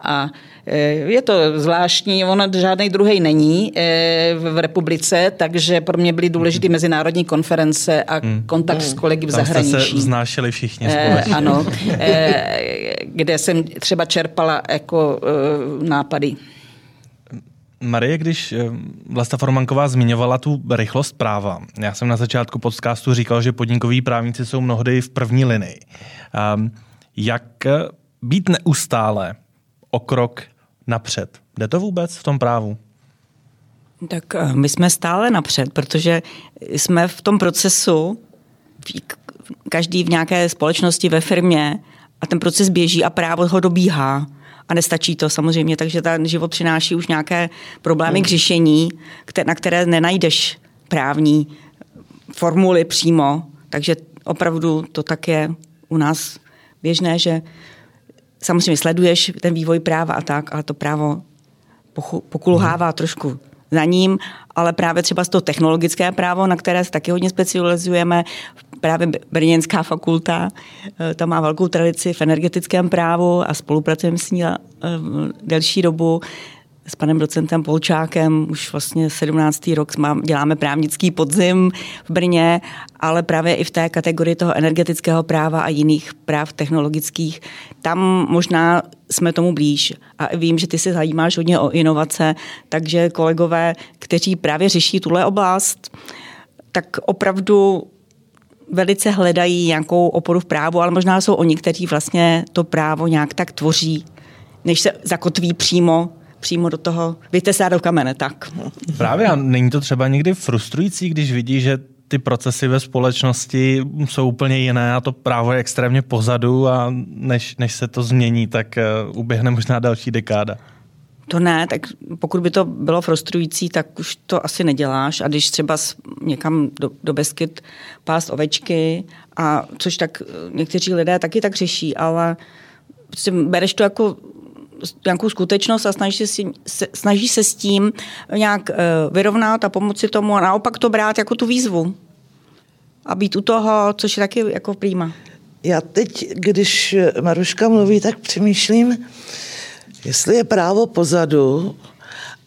S2: a Eh, je to zvláštní, ono žádný druhý není eh, v republice, takže pro mě byly důležité mezinárodní konference a hmm. kontakt hmm. s kolegy v
S1: Tam
S2: zahraničí.
S1: Jste se vznášeli všichni
S2: eh, společně. Ano, kde jsem třeba čerpala jako nápady.
S1: Marie, když Vlasta Formanková zmiňovala tu rychlost práva, já jsem na začátku podcastu říkal, že podnikoví právníci jsou mnohdy v první linii. Ehm, jak být neustále o krok napřed. Jde to vůbec v tom právu?
S4: Tak eh, my jsme stále napřed, protože jsme v tom procesu, každý v nějaké společnosti, ve firmě a ten proces běží a právo ho dobíhá. A nestačí to samozřejmě, takže ten život přináší už nějaké problémy hmm. k řešení, na které nenajdeš právní formuly přímo. Takže opravdu to tak je u nás běžné, že samozřejmě sleduješ ten vývoj práva a tak, ale to právo pokulhává hmm. trošku za ním, ale právě třeba z toho technologické právo, na které se taky hodně specializujeme, právě Brněnská fakulta, eh, ta má velkou tradici v energetickém právu a spolupracujeme s ní eh, delší dobu s panem docentem Polčákem už vlastně 17. rok děláme právnický podzim v Brně, ale právě i v té kategorii toho energetického práva a jiných práv technologických, tam možná jsme tomu blíž. A vím, že ty se zajímáš hodně o inovace, takže kolegové, kteří právě řeší tuhle oblast, tak opravdu velice hledají nějakou oporu v právu, ale možná jsou oni, kteří vlastně to právo nějak tak tvoří, než se zakotví přímo přímo do toho vytesá do kamene, tak.
S1: Právě a není to třeba někdy frustrující, když vidí, že ty procesy ve společnosti jsou úplně jiné a to právo je extrémně pozadu a než, než se to změní, tak uh, uběhne možná další dekáda.
S4: To ne, tak pokud by to bylo frustrující, tak už to asi neděláš. A když třeba někam do, do Beskyt pást ovečky, a což tak eh, někteří lidé taky tak řeší, ale prostě bereš to jako nějakou skutečnost a snaží se, se, snaží se s tím nějak uh, vyrovnat a pomoci tomu a naopak to brát jako tu výzvu. A být u toho, což je taky jako prýma.
S3: Já teď, když Maruška mluví, tak přemýšlím, jestli je právo pozadu,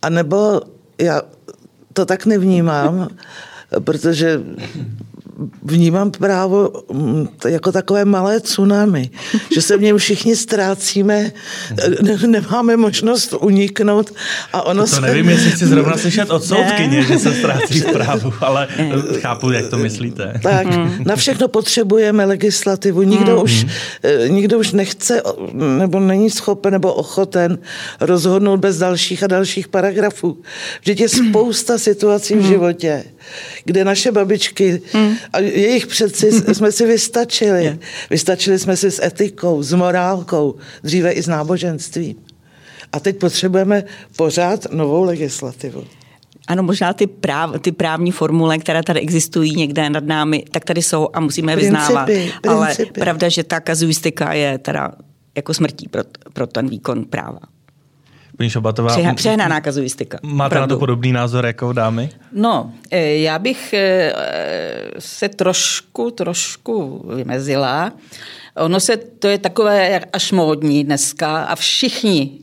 S3: anebo já to tak nevnímám, protože vnímám právo mm, jako takové malé tsunami, že se v něm všichni ztrácíme, nemáme možnost uniknout a ono
S1: to
S3: se...
S1: nevím, jestli chci zrovna slyšet od soudkyně, že se ztrácí v právu, ale chápu, jak to myslíte.
S3: Tak, na všechno potřebujeme legislativu. Nikdo, mm. už, eh, nikdo už nechce nebo není schopen nebo ochoten rozhodnout bez dalších a dalších paragrafů. Vždyť je spousta situací v mm. životě, kde naše babičky mm a jejich přeci jsme si vystačili. Vystačili jsme si s etikou, s morálkou, dříve i s náboženstvím. A teď potřebujeme pořád novou legislativu.
S4: Ano, možná ty, práv, ty právní formule, které tady existují někde nad námi, tak tady jsou a musíme je vyznávat. Principy, Ale pravda, že ta kazuistika je teda jako smrtí pro, pro ten výkon práva.
S1: Paní Šabatová,
S4: Přehna, přehnaná kazuistika.
S1: Máte
S4: Opravdu.
S1: na to podobný názor jako dámy?
S2: No, eh, já bych eh, se trošku, trošku vymezila. Ono se, to je takové jak až módní dneska a všichni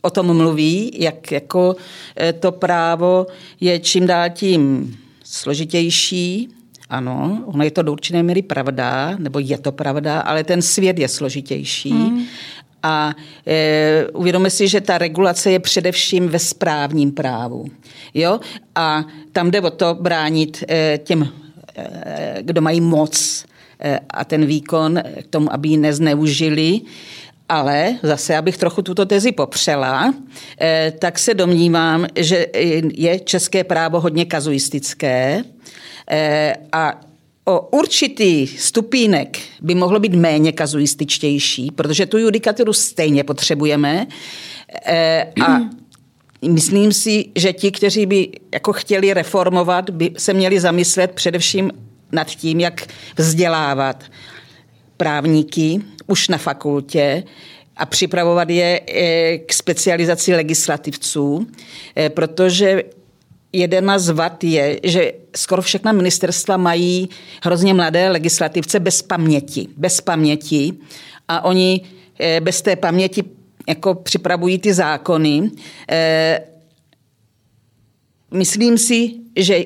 S2: o tom mluví, jak jako eh, to právo je čím dál tím složitější. Ano, ono je to do určité míry pravda, nebo je to pravda, ale ten svět je složitější. Hmm. A e, uvědomíme si, že ta regulace je především ve správním právu. Jo? A tam jde o to bránit e, těm, e, kdo mají moc e, a ten výkon k tomu, aby ji nezneužili. Ale zase, abych trochu tuto tezi popřela, e, tak se domnívám, že je české právo hodně kazuistické a o určitý stupínek by mohlo být méně kazuističtější, protože tu judikaturu stejně potřebujeme. A myslím si, že ti, kteří by jako chtěli reformovat, by se měli zamyslet především nad tím, jak vzdělávat právníky už na fakultě, a připravovat je k specializaci legislativců, protože Jedna z vad je, že skoro všechna ministerstva mají hrozně mladé legislativce bez paměti. Bez paměti. A oni bez té paměti jako připravují ty zákony. Myslím si, že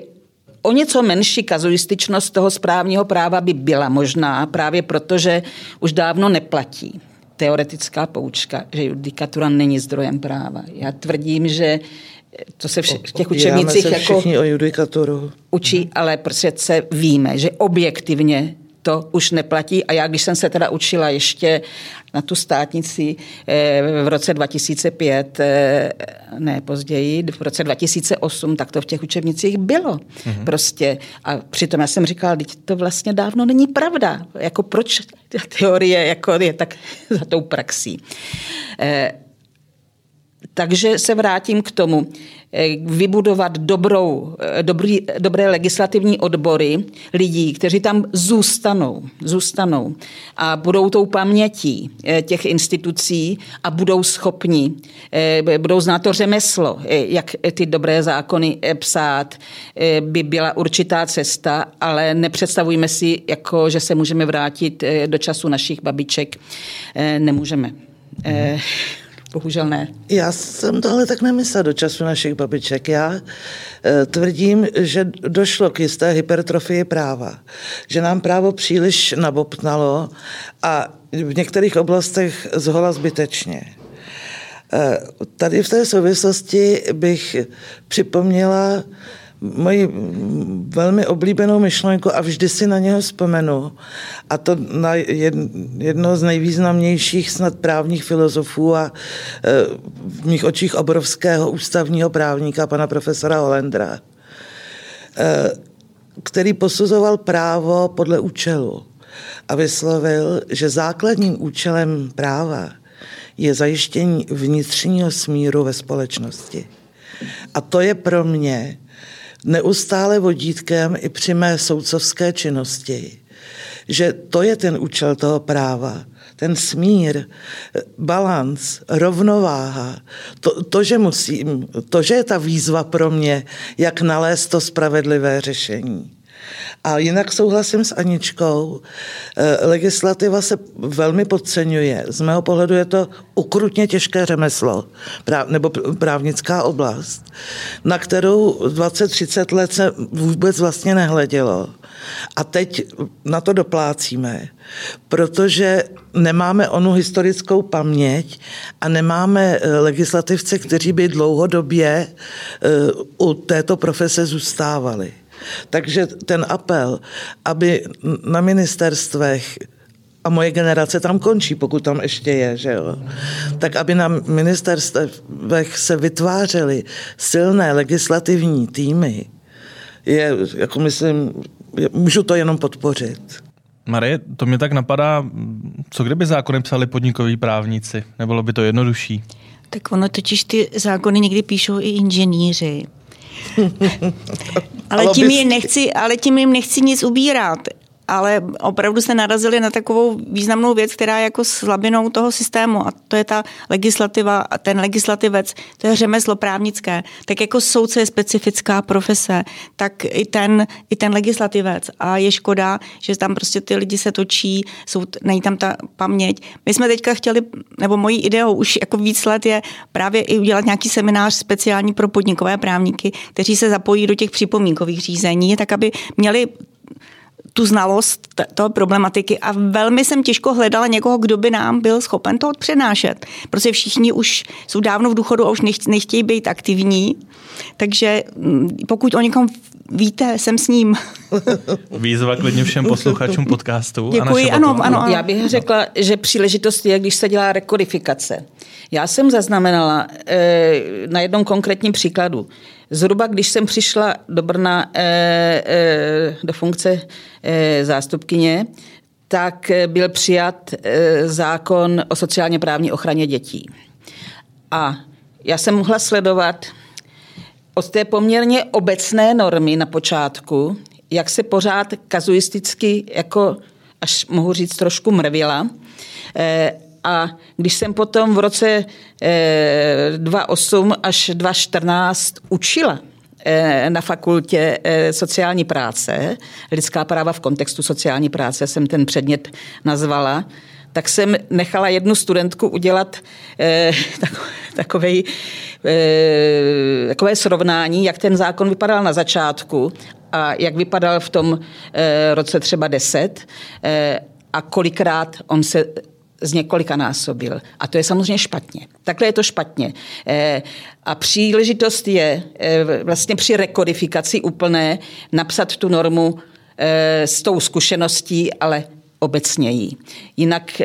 S2: o něco menší kazuističnost toho správního práva by byla možná, právě protože už dávno neplatí teoretická poučka, že judikatura není zdrojem práva. Já tvrdím, že to se vše, v těch učebnicích
S3: se
S2: jako
S3: o judikaturu.
S2: učí, ale přece víme, že objektivně to už neplatí. A já, když jsem se teda učila ještě na tu státnici v roce 2005, ne později, v roce 2008, tak to v těch učebnicích bylo. Mm-hmm. Prostě. A přitom já jsem říkala, teď to vlastně dávno není pravda. Jako proč ta teorie jako je tak za tou praxí. Takže se vrátím k tomu. Vybudovat dobrou, dobrý, dobré legislativní odbory lidí, kteří tam zůstanou, zůstanou a budou tou pamětí těch institucí a budou schopni, budou znát to řemeslo, jak ty dobré zákony psát, by byla určitá cesta, ale nepředstavujme si, jako, že se můžeme vrátit do času našich babiček. Nemůžeme. Hmm. Bohužel ne.
S3: Já jsem to ale tak nemyslel do času našich babiček. Já e, tvrdím, že došlo k jisté hypertrofii práva. Že nám právo příliš nabopnalo a v některých oblastech zhola zbytečně. E, tady v té souvislosti bych připomněla moji velmi oblíbenou myšlenku a vždy si na něho vzpomenu. A to na jedno z nejvýznamnějších snad právních filozofů a e, v mých očích obrovského ústavního právníka, pana profesora Holendra, e, který posuzoval právo podle účelu a vyslovil, že základním účelem práva je zajištění vnitřního smíru ve společnosti. A to je pro mě neustále vodítkem i při mé soudcovské činnosti, že to je ten účel toho práva, ten smír, balans, rovnováha, to, to, že musím, to, že je ta výzva pro mě, jak nalézt to spravedlivé řešení. A jinak souhlasím s Aničkou. Eh, legislativa se velmi podceňuje. Z mého pohledu je to ukrutně těžké řemeslo, nebo právnická oblast, na kterou 20-30 let se vůbec vlastně nehledělo. A teď na to doplácíme, protože nemáme onu historickou paměť a nemáme eh, legislativce, kteří by dlouhodobě eh, u této profese zůstávali. Takže ten apel, aby na ministerstvech a moje generace tam končí, pokud tam ještě je, že jo. Tak aby na ministerstvech se vytvářely silné legislativní týmy, je, jako myslím, můžu to jenom podpořit.
S1: Marie, to mě tak napadá, co kdyby zákony psali podnikoví právníci? Nebylo by to jednodušší?
S4: Tak ono totiž ty zákony někdy píšou i inženýři. ale, tím jim nechci, ale tím jim nechci nic ubírat. Ale opravdu se narazili na takovou významnou věc, která je jako slabinou toho systému a to je ta legislativa a ten legislativec, to je řemeslo právnické. Tak jako soudce je specifická profese, tak i ten, i ten legislativec a je škoda, že tam prostě ty lidi se točí, jsou, není tam ta paměť. My jsme teďka chtěli, nebo mojí ideou už jako víc let je právě i udělat nějaký seminář speciální pro podnikové právníky, kteří se zapojí do těch připomínkových řízení, tak aby měli tu znalost toho problematiky a velmi jsem těžko hledala někoho, kdo by nám byl schopen to přednášet. Protože všichni už jsou dávno v důchodu a už nechtějí být aktivní. Takže mm, pokud o někom víte, jsem s ním.
S1: Výzva klidně všem posluchačům podcastu.
S4: Děkuji, ano, ano, ano.
S2: Já bych řekla, že příležitost je, když se dělá rekodifikace. Já jsem zaznamenala eh, na jednom konkrétním příkladu. Zhruba, když jsem přišla do Brna eh, eh, do funkce eh, zástupkyně, tak byl přijat zákon o sociálně právní ochraně dětí. A já jsem mohla sledovat od té poměrně obecné normy na počátku, jak se pořád kazuisticky, jako až mohu říct, trošku mrvila. A když jsem potom v roce 2008 až 2014 učila Eh, na fakultě eh, sociální práce, lidská práva v kontextu sociální práce jsem ten předmět nazvala, tak jsem nechala jednu studentku udělat eh, takové, takové srovnání, jak ten zákon vypadal na začátku a jak vypadal v tom roce třeba 10 a kolikrát on se z několika násobil. A to je samozřejmě špatně. Takhle je to špatně. Eh, a příležitost je eh, vlastně při rekodifikaci úplné napsat tu normu eh, s tou zkušeností, ale obecněji. Jinak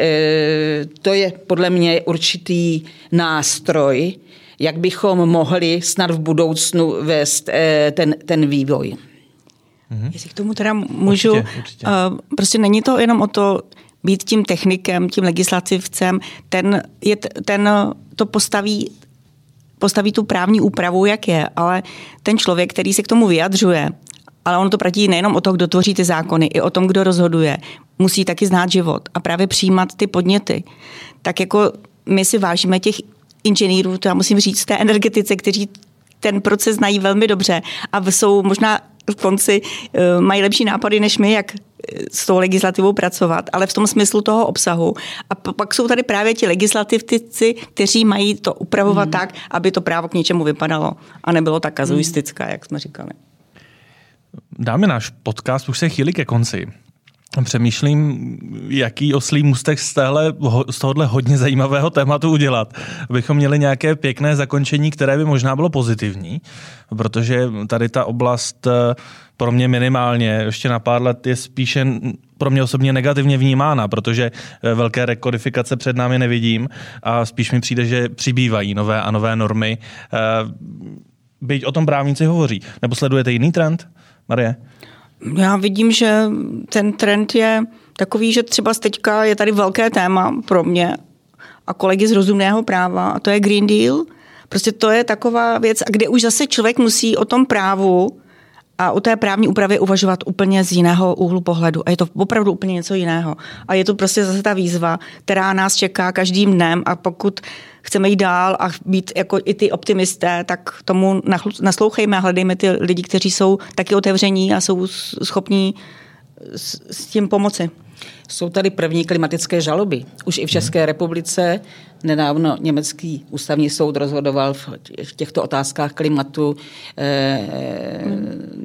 S2: to je podle mě určitý nástroj, jak bychom mohli snad v budoucnu vést ten, ten vývoj.
S4: Mm-hmm. Jestli k tomu teda můžu, určitě, určitě. Uh, prostě není to jenom o to, být tím technikem, tím legislativcem, ten, je, ten to postaví postaví tu právní úpravu, jak je, ale ten člověk, který se k tomu vyjadřuje, ale on to platí nejenom o to, kdo tvoří ty zákony, i o tom, kdo rozhoduje, musí taky znát život a právě přijímat ty podněty. Tak jako my si vážíme těch inženýrů, to já musím říct, té energetice, kteří ten proces znají velmi dobře a jsou možná v konci eh, mají lepší nápady než my, jak eh, s tou legislativou pracovat, ale v tom smyslu toho obsahu. A pak jsou tady právě ti legislativci, kteří mají to upravovat hmm. tak, aby to právo k něčemu vypadalo a nebylo tak kazuistické, hmm. jak jsme říkali.
S1: Dáme náš podcast už se chýli ke konci. Přemýšlím, jaký oslý mustek z, téhle, z tohohle hodně zajímavého tématu udělat, abychom měli nějaké pěkné zakončení, které by možná bylo pozitivní, protože tady ta oblast eh, pro mě minimálně ještě na pár let je spíše pro mě osobně negativně vnímána, protože eh, velké rekodifikace před námi nevidím a spíš mi přijde, že přibývají nové a nové normy. Eh, byť o tom právníci hovoří. Nebo sledujete jiný trend, Marie?
S4: Já vidím, že ten trend je takový, že třeba teďka je tady velké téma pro mě a kolegy z rozumného práva a to je Green Deal. Prostě to je taková věc, kde už zase člověk musí o tom právu a u té právní úpravy uvažovat úplně z jiného úhlu pohledu. A je to opravdu úplně něco jiného. A je to prostě zase ta výzva, která nás čeká každým dnem a pokud chceme jít dál a být jako i ty optimisté, tak tomu naslouchejme a hledejme ty lidi, kteří jsou taky otevření a jsou schopní s tím pomoci.
S2: Jsou tady první klimatické žaloby. Už i v České republice nedávno německý ústavní soud rozhodoval v těchto otázkách klimatu. Eh,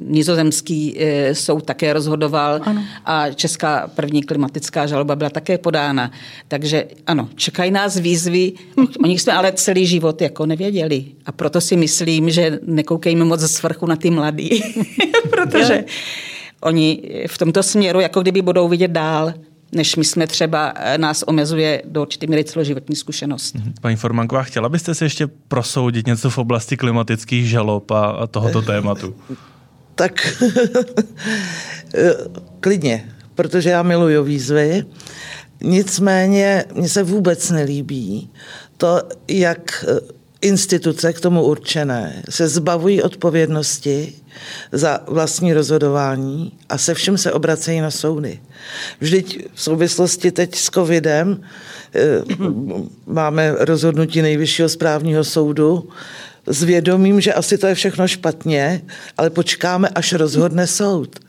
S2: nizozemský eh, soud také rozhodoval ano. a česká první klimatická žaloba byla také podána. Takže ano, čekají nás výzvy, o nich jsme ale celý život jako nevěděli. A proto si myslím, že nekoukejme moc ze svrchu na ty mladý, protože oni v tomto směru jako kdyby budou vidět dál než my jsme třeba, eh, nás omezuje do určitý míry celoživotní zkušenost. Mhm.
S1: Paní Formanková, chtěla byste si ještě prosoudit něco v oblasti klimatických žalob a, a tohoto tématu?
S3: tak klidně, protože já miluju výzvy. Nicméně mně se vůbec nelíbí to, jak instituce k tomu určené se zbavují odpovědnosti za vlastní rozhodování a se všem se obracejí na soudy. Vždyť v souvislosti teď s covidem eh, máme rozhodnutí nejvyššího správního soudu s vědomím, že asi to je všechno špatně, ale počkáme, až rozhodne soud.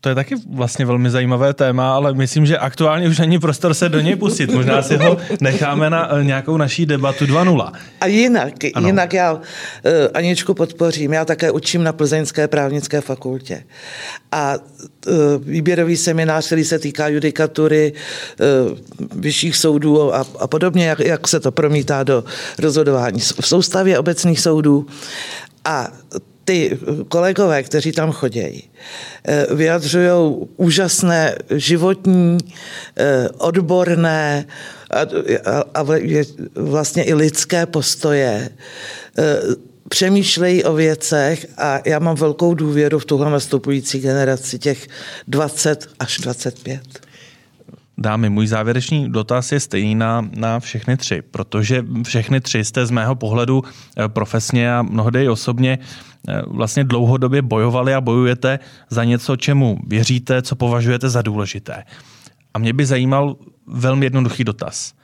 S1: To je taky vlastně velmi zajímavé téma, ale myslím, že aktuálně už není prostor se do něj pustit. Možná si ho necháme na eh, nějakou naší debatu 2.0.
S3: A jinak, ano. jinak já uh, Aničku podpořím. Já také učím na Plzeňské právnické fakultě. A uh, výběrový seminář, který se týká judikatury uh, vyšších soudů a, a podobně, jak, jak se to promítá do rozhodování v soustavě obecných soudů. A ty kolegové, kteří tam chodí, eh, vyjadřují úžasné životní, eh, odborné a vlastně i lidské postoje. Eh, přemýšlejí o věcech a já mám velkou důvěru v tuhle nastupující generaci těch 20 až 25.
S1: Dámy, můj závěrečný dotaz je stejný na, na všechny tři, protože všechny tři jste z mého pohledu eh, profesně a mnohdy i osobně eh, vlastně dlouhodobě bojovali a bojujete za něco, čemu věříte, co považujete za důležité. A mě by zajímal velmi jednoduchý dotaz.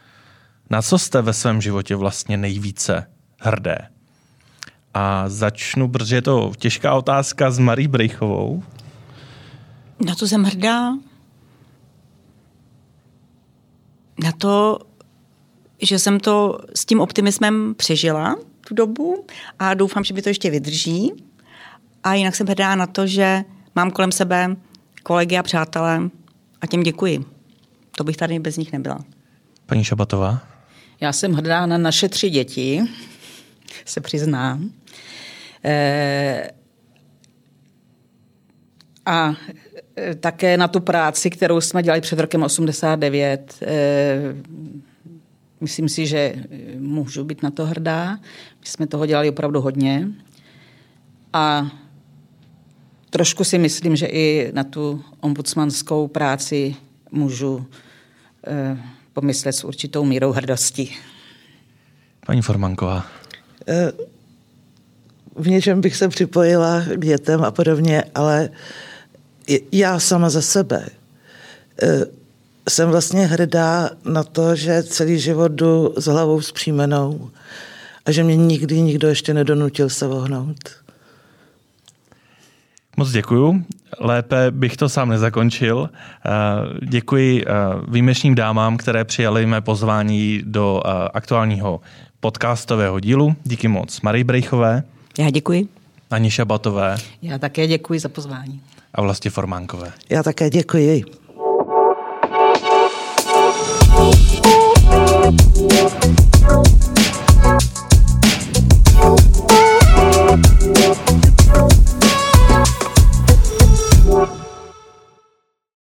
S1: Na co jste ve svém životě vlastně nejvíce hrdé? A začnu, protože je to těžká otázka s Marí Brejchovou.
S4: Na co jsem hrdá? Na to, že jsem to s tím optimismem přežila tu dobu a doufám, že by to ještě vydrží. A jinak jsem hrdá na to, že mám kolem sebe kolegy a přátelé a těm děkuji. To bych tady bez nich nebyla.
S1: Paní Šabatová?
S2: Já jsem hrdá na naše tři děti, se přiznám. E- a také na tu práci, kterou jsme dělali před rokem 89. Eh, myslím si, že eh, můžu být na to hrdá. My jsme toho dělali opravdu hodně. A trošku si myslím, že i na tu ombudsmanskou práci můžu pomyslet s určitou mírou hrdosti.
S1: Paní Formanková.
S3: V něčem bych se připojila k dětem a podobně, ale já sama za sebe e, jsem vlastně hrdá na to, že celý život jdu s hlavou zpřímenou a že mě nikdy nikdo ještě nedonutil se vohnout.
S1: Moc děkuju. Lépe bych to sám nezakončil. E, děkuji e, výjimečným dámám, které přijali mé pozvání do aktuálního podcastového dílu. Díky moc Marii Brejchové.
S4: Já děkuji.
S1: Ani Šabatové.
S2: Já také děkuji za pozvání
S1: a vlastně Formánkové.
S3: Já také děkuji. Thank you.